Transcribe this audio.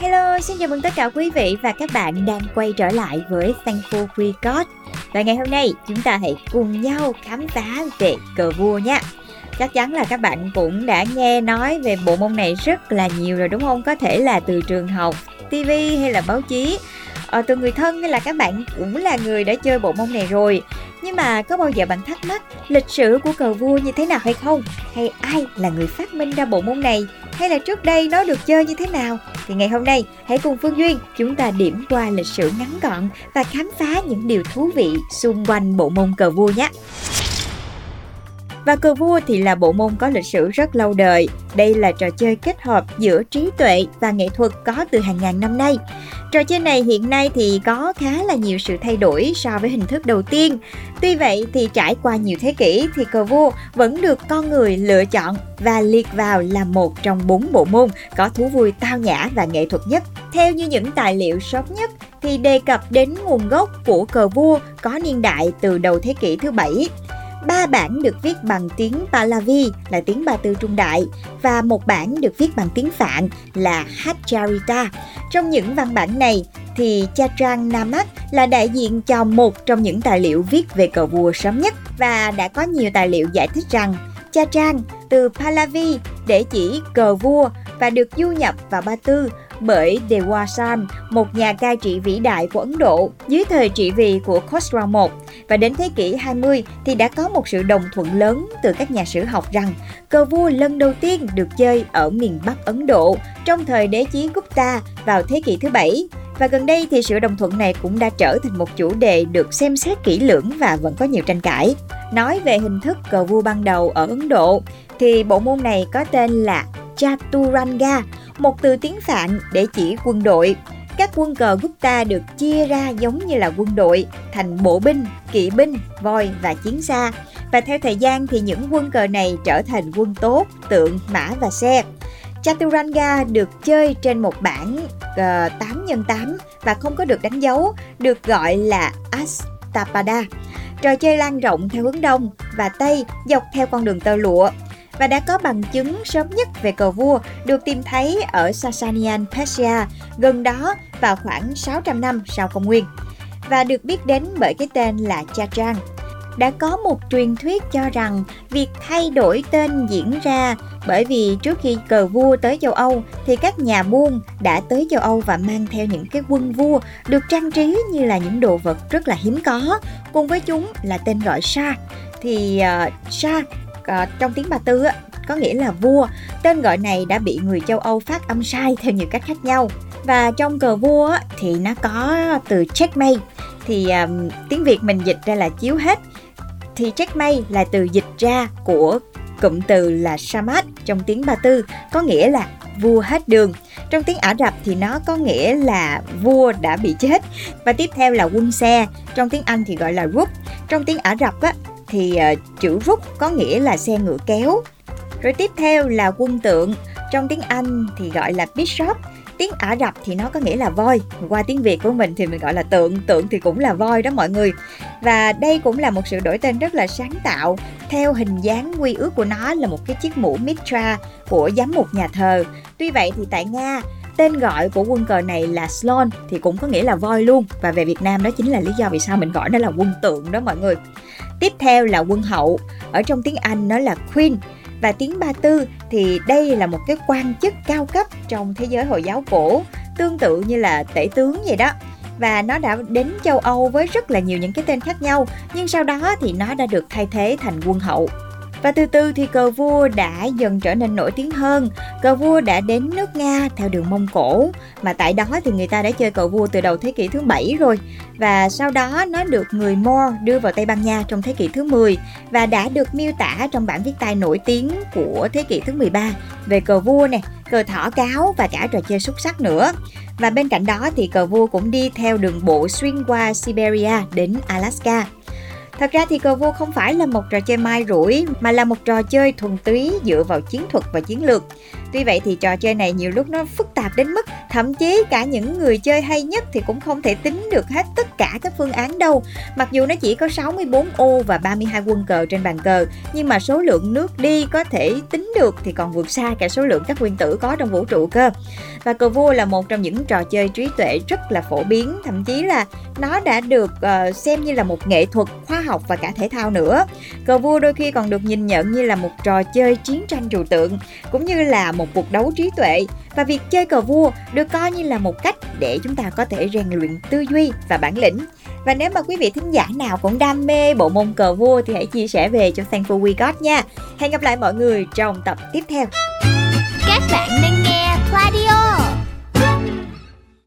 Hello, xin chào mừng tất cả quý vị và các bạn đang quay trở lại với Thankful We Got. Và ngày hôm nay chúng ta hãy cùng nhau khám phá về cờ vua nhé Chắc chắn là các bạn cũng đã nghe nói về bộ môn này rất là nhiều rồi đúng không? Có thể là từ trường học, TV hay là báo chí. Ờ, Từ người thân hay là các bạn cũng là người đã chơi bộ môn này rồi nhưng mà có bao giờ bạn thắc mắc lịch sử của cờ vua như thế nào hay không? Hay ai là người phát minh ra bộ môn này? Hay là trước đây nó được chơi như thế nào? Thì ngày hôm nay, hãy cùng Phương Duyên chúng ta điểm qua lịch sử ngắn gọn và khám phá những điều thú vị xung quanh bộ môn cờ vua nhé. Và cờ vua thì là bộ môn có lịch sử rất lâu đời. Đây là trò chơi kết hợp giữa trí tuệ và nghệ thuật có từ hàng ngàn năm nay. Trò chơi này hiện nay thì có khá là nhiều sự thay đổi so với hình thức đầu tiên. Tuy vậy thì trải qua nhiều thế kỷ thì cờ vua vẫn được con người lựa chọn và liệt vào là một trong bốn bộ môn có thú vui tao nhã và nghệ thuật nhất. Theo như những tài liệu sớm nhất thì đề cập đến nguồn gốc của cờ vua có niên đại từ đầu thế kỷ thứ bảy ba bản được viết bằng tiếng Pahlavi là tiếng Ba Tư Trung Đại và một bản được viết bằng tiếng Phạn là Hacharita. Trong những văn bản này thì Chatrang Namak là đại diện cho một trong những tài liệu viết về cờ vua sớm nhất và đã có nhiều tài liệu giải thích rằng Cha Trang từ Pahlavi để chỉ cờ vua và được du nhập vào Ba Tư bởi Dewasan, một nhà cai trị vĩ đại của Ấn Độ dưới thời trị vì của Khosrau I. Và đến thế kỷ 20 thì đã có một sự đồng thuận lớn từ các nhà sử học rằng cờ vua lần đầu tiên được chơi ở miền Bắc Ấn Độ trong thời đế chế Gupta vào thế kỷ thứ bảy và gần đây thì sự đồng thuận này cũng đã trở thành một chủ đề được xem xét kỹ lưỡng và vẫn có nhiều tranh cãi. Nói về hình thức cờ vua ban đầu ở Ấn Độ thì bộ môn này có tên là Chaturanga, một từ tiếng Phạn để chỉ quân đội. Các quân cờ Gupta được chia ra giống như là quân đội thành bộ binh, kỵ binh, voi và chiến xa. Và theo thời gian thì những quân cờ này trở thành quân tốt, tượng, mã và xe. Chaturanga được chơi trên một bảng uh, 8 x 8 và không có được đánh dấu, được gọi là Astapada. Trò chơi lan rộng theo hướng đông và tây dọc theo con đường tơ lụa và đã có bằng chứng sớm nhất về cờ vua được tìm thấy ở Sasanian Persia, gần đó vào khoảng 600 năm sau công nguyên và được biết đến bởi cái tên là Cha Trang. Đã có một truyền thuyết cho rằng việc thay đổi tên diễn ra bởi vì trước khi cờ vua tới châu Âu thì các nhà buôn đã tới châu Âu và mang theo những cái quân vua được trang trí như là những đồ vật rất là hiếm có cùng với chúng là tên gọi Sa thì uh, Sa à, trong tiếng Ba Tư á, có nghĩa là vua. Tên gọi này đã bị người châu Âu phát âm sai theo nhiều cách khác nhau. Và trong cờ vua á, thì nó có từ checkmate thì à, tiếng Việt mình dịch ra là chiếu hết. Thì checkmate là từ dịch ra của cụm từ là Samat trong tiếng Ba Tư có nghĩa là vua hết đường. Trong tiếng Ả Rập thì nó có nghĩa là vua đã bị chết. Và tiếp theo là quân xe, trong tiếng Anh thì gọi là rút. Trong tiếng Ả Rập á, thì uh, chữ rút có nghĩa là xe ngựa kéo. Rồi tiếp theo là quân tượng, trong tiếng Anh thì gọi là bishop, tiếng Ả Rập thì nó có nghĩa là voi. Qua tiếng Việt của mình thì mình gọi là tượng, tượng thì cũng là voi đó mọi người. Và đây cũng là một sự đổi tên rất là sáng tạo. Theo hình dáng quy ước của nó là một cái chiếc mũ Mitra của giám mục nhà thờ. Tuy vậy thì tại Nga tên gọi của quân cờ này là Slon thì cũng có nghĩa là voi luôn. Và về Việt Nam đó chính là lý do vì sao mình gọi nó là quân tượng đó mọi người. Tiếp theo là quân hậu, ở trong tiếng Anh nó là Queen. Và tiếng Ba Tư thì đây là một cái quan chức cao cấp trong thế giới Hồi giáo cổ, tương tự như là tể tướng vậy đó. Và nó đã đến châu Âu với rất là nhiều những cái tên khác nhau, nhưng sau đó thì nó đã được thay thế thành quân hậu. Và từ từ thì cờ vua đã dần trở nên nổi tiếng hơn. Cờ vua đã đến nước Nga theo đường Mông Cổ, mà tại đó thì người ta đã chơi cờ vua từ đầu thế kỷ thứ 7 rồi. Và sau đó nó được người Moor đưa vào Tây Ban Nha trong thế kỷ thứ 10 và đã được miêu tả trong bản viết tay nổi tiếng của thế kỷ thứ 13 về cờ vua nè, cờ thỏ cáo và cả trò chơi xúc sắc nữa. Và bên cạnh đó thì cờ vua cũng đi theo đường bộ xuyên qua Siberia đến Alaska. Thật ra thì cờ vua không phải là một trò chơi mai rủi, mà là một trò chơi thuần túy dựa vào chiến thuật và chiến lược. Tuy vậy thì trò chơi này nhiều lúc nó phức tạp đến mức thậm chí cả những người chơi hay nhất thì cũng không thể tính được hết tất cả các phương án đâu. Mặc dù nó chỉ có 64 ô và 32 quân cờ trên bàn cờ, nhưng mà số lượng nước đi có thể tính được thì còn vượt xa cả số lượng các nguyên tử có trong vũ trụ cơ. Và cờ vua là một trong những trò chơi trí tuệ rất là phổ biến, thậm chí là nó đã được uh, xem như là một nghệ thuật khoa học và cả thể thao nữa. Cờ vua đôi khi còn được nhìn nhận như là một trò chơi chiến tranh trừu tượng, cũng như là một cuộc đấu trí tuệ và việc chơi cờ vua được coi như là một cách để chúng ta có thể rèn luyện tư duy và bản lĩnh. Và nếu mà quý vị thính giả nào cũng đam mê bộ môn cờ vua thì hãy chia sẻ về cho Thankful We Got nha. Hẹn gặp lại mọi người trong tập tiếp theo. Các bạn đang